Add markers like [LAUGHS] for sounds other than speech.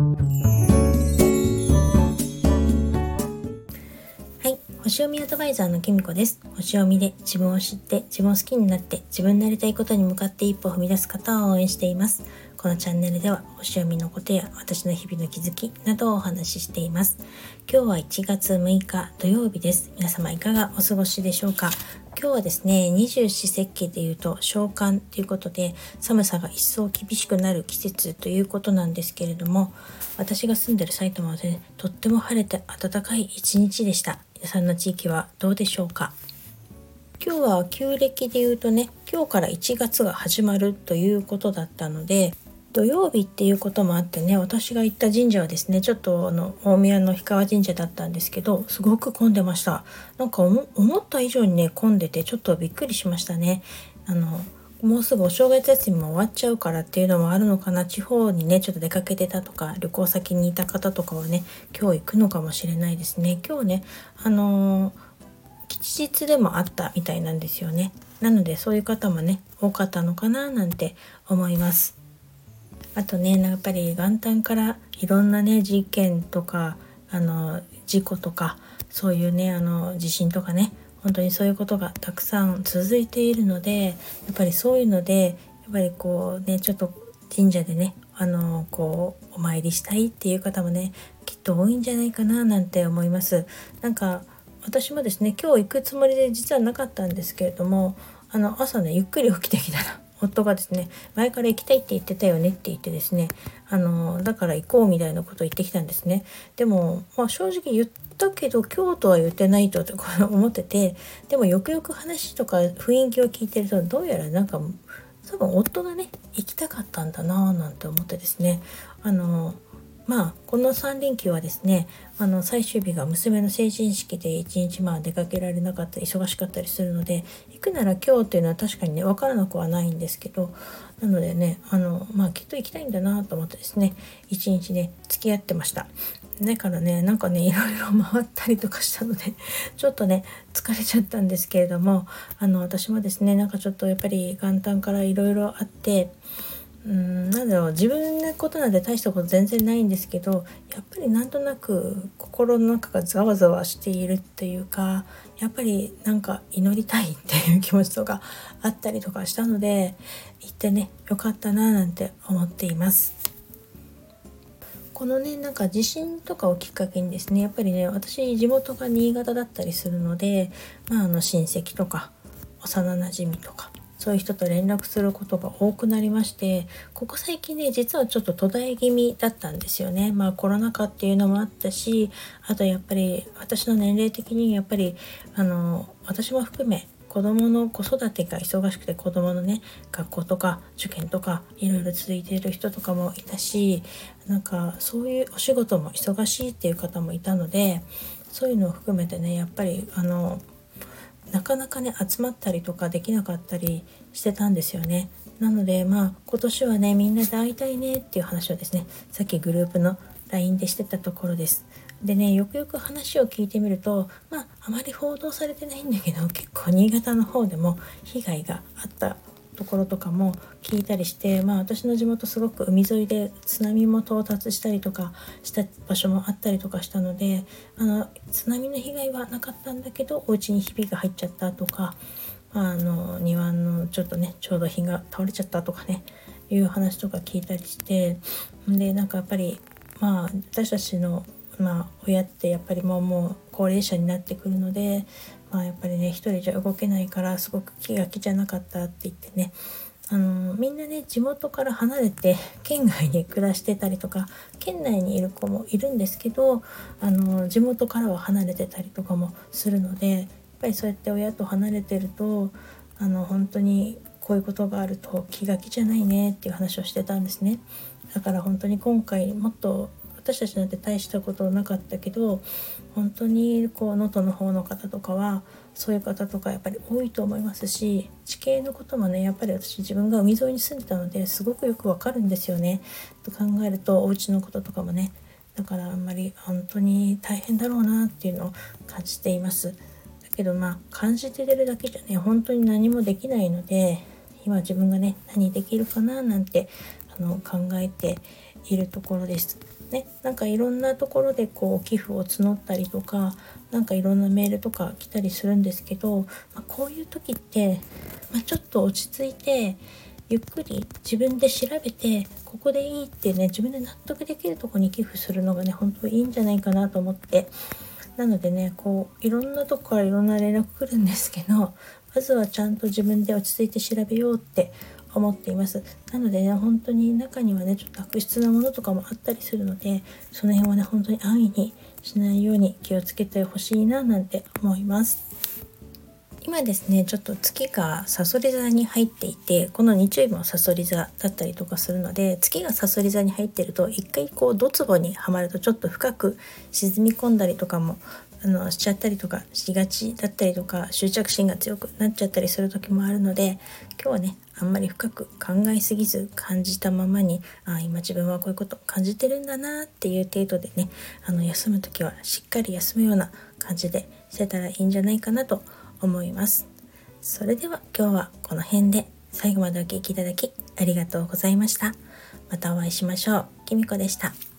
はい星読みアドバイザーのきみこです星読みで自分を知って自分を好きになって自分のやりたいことに向かって一歩踏み出す方を応援していますこのチャンネルでは星読みのことや私の日々の気づきなどをお話ししています。今日は1月6日土曜日です。皆様いかがお過ごしでしょうか？今日はですね、二十四節気で言うと召喚ということで寒さが一層厳しくなる季節ということなんですけれども私が住んでる埼玉はね、とっても晴れて暖かい一日でした。皆さんの地域はどうでしょうか？今日は旧暦で言うとね今日から1月が始まるということだったので土曜日っていうこともあってね私が行った神社はですねちょっとあの大宮の氷川神社だったんですけどすごく混んでました。なんか思った以上にね混んでてちょっとびっくりしましたね。あのもうすぐお正月休みも終わっちゃうからっていうのもあるのかな。地方にねちょっと出かけてたとか旅行先にいた方とかはね今日行くのかもしれないですね。今日ねあのー、吉日でもあったみたいなんですよね。なのでそういう方もね多かったのかななんて思います。あとねやっぱり元旦からいろんなね事件とかあの事故とかそういうねあの地震とかね本当にそういうことがたくさん続いているのでやっぱりそういうのでやっぱりこうねちょっと神社でねあのこうお参りしたいっていう方もねきっと多いんじゃないかななんて思います。なんか私もですね今日行くつもりで実はなかったんですけれどもあの朝ねゆっくり起きてきたら [LAUGHS] 夫がですね前から行きたいって言ってたよねって言ってですねあのだから行こうみたいなことを言ってきたんですね。でも、まあ、正直言ったけど京都は言ってないと思っててでもよくよく話とか雰囲気を聞いてるとどうやらなんか多分夫がね行きたかったんだなぁなんて思ってですね。あのまあこの3連休はですねあの最終日が娘の成人式で一日まあ出かけられなかったり忙しかったりするので行くなら今日っていうのは確かにね分からなくはないんですけどなのでねあのまあきっと行きたいんだなと思ってですね一日ね付き合ってました。だからねなんかねいろいろ回ったりとかしたのでちょっとね疲れちゃったんですけれどもあの私もですねなんかちょっとやっぱり元旦からいろいろあってうんなんだろう自分のことなんて大したこと全然ないんですけどやっぱりなんとなく心の中がざわざわしているっていうかやっぱりなんか祈りたいっていう気持ちとかあったりとかしたので行ってねよかったななんて思っています。このねなんか地震とかをきっかけにですねやっぱりね私地元が新潟だったりするので、まあ、あの親戚とか幼なじみとかそういう人と連絡することが多くなりましてここ最近ね実はちょっと途絶え気味だったんですよね。まあコロナ禍っていうのもあったしあとやっぱり私の年齢的にやっぱりあの私も含め子供の子育てが忙しくて子供のね学校とか受験とかいろいろ続いている人とかもいたしなんかそういうお仕事も忙しいっていう方もいたのでそういうのを含めてねやっぱりあのなかなかね集まったりとかできなかったりしてたんですよね。なのでまあ今年はねみんなで会いたいねっていう話をですねさっきグループの LINE でしてたところです。でねよくよく話を聞いてみるとまああまり報道されてないんだけど結構新潟の方でも被害があったところとかも聞いたりしてまあ私の地元すごく海沿いで津波も到達したりとかした場所もあったりとかしたのであの津波の被害はなかったんだけどお家にひびが入っちゃったとか、あの庭のちょっとねちょうど日が倒れちゃったとかねいう話とか聞いたりしてでなんかやっぱりまあ私たちのまあ親ってやっぱりもうもう高齢者になってくるのでまあ、やっぱりね一人じゃ動けないからすごく気が気じゃなかったって言ってねあのみんなね地元から離れて県外に暮らしてたりとか県内にいる子もいるんですけどあの地元からは離れてたりとかもするのでやっぱりそうやって親と離れてるとあの本当にこういうことがあると気が気じゃないねっていう話をしてたんですね。だから本当に今回もっと私たちなんて大したことなかったけど本当にこう能登の方の方とかはそういう方とかやっぱり多いと思いますし地形のこともねやっぱり私自分が海沿いに住んでたのですごくよくわかるんですよね。と考えるとお家のこととかもねだからあんまり本当に大変だろうなっていうのを感じています。だけどまあ感じてるだけじゃね本当に何もできないので今自分がね何できるかななんてあの考えているところです。ね、なんかいろんなところでこう寄付を募ったりとか何かいろんなメールとか来たりするんですけど、まあ、こういう時って、まあ、ちょっと落ち着いてゆっくり自分で調べてここでいいってね自分で納得できるとこに寄付するのがね本当いいんじゃないかなと思ってなのでねこういろんなとこからいろんな連絡来るんですけどまずはちゃんと自分で落ち着いて調べようって思っています。なのでね本当に中にはねちょっと悪質なものとかもあったりするのでその辺はね本当に安易にしないように気をつけてほしいななんて思います。今ですねちょっと月がさそり座に入っていてこの日曜日もさそり座だったりとかするので月がさそり座に入ってると一回こうドツボにはまるとちょっと深く沈み込んだりとかもあのしちゃったりとかしがちだったりとか執着心が強くなっちゃったりする時もあるので今日はねあんまり深く考えすぎず感じたままにあ今自分はこういうこと感じてるんだなっていう程度でねあの休む時はしっかり休むような感じでしてたらいいんじゃないかなと思います。それでは今日はこの辺で最後までお聴きいただきありがとうございました。またお会いしましょう。きみこでした。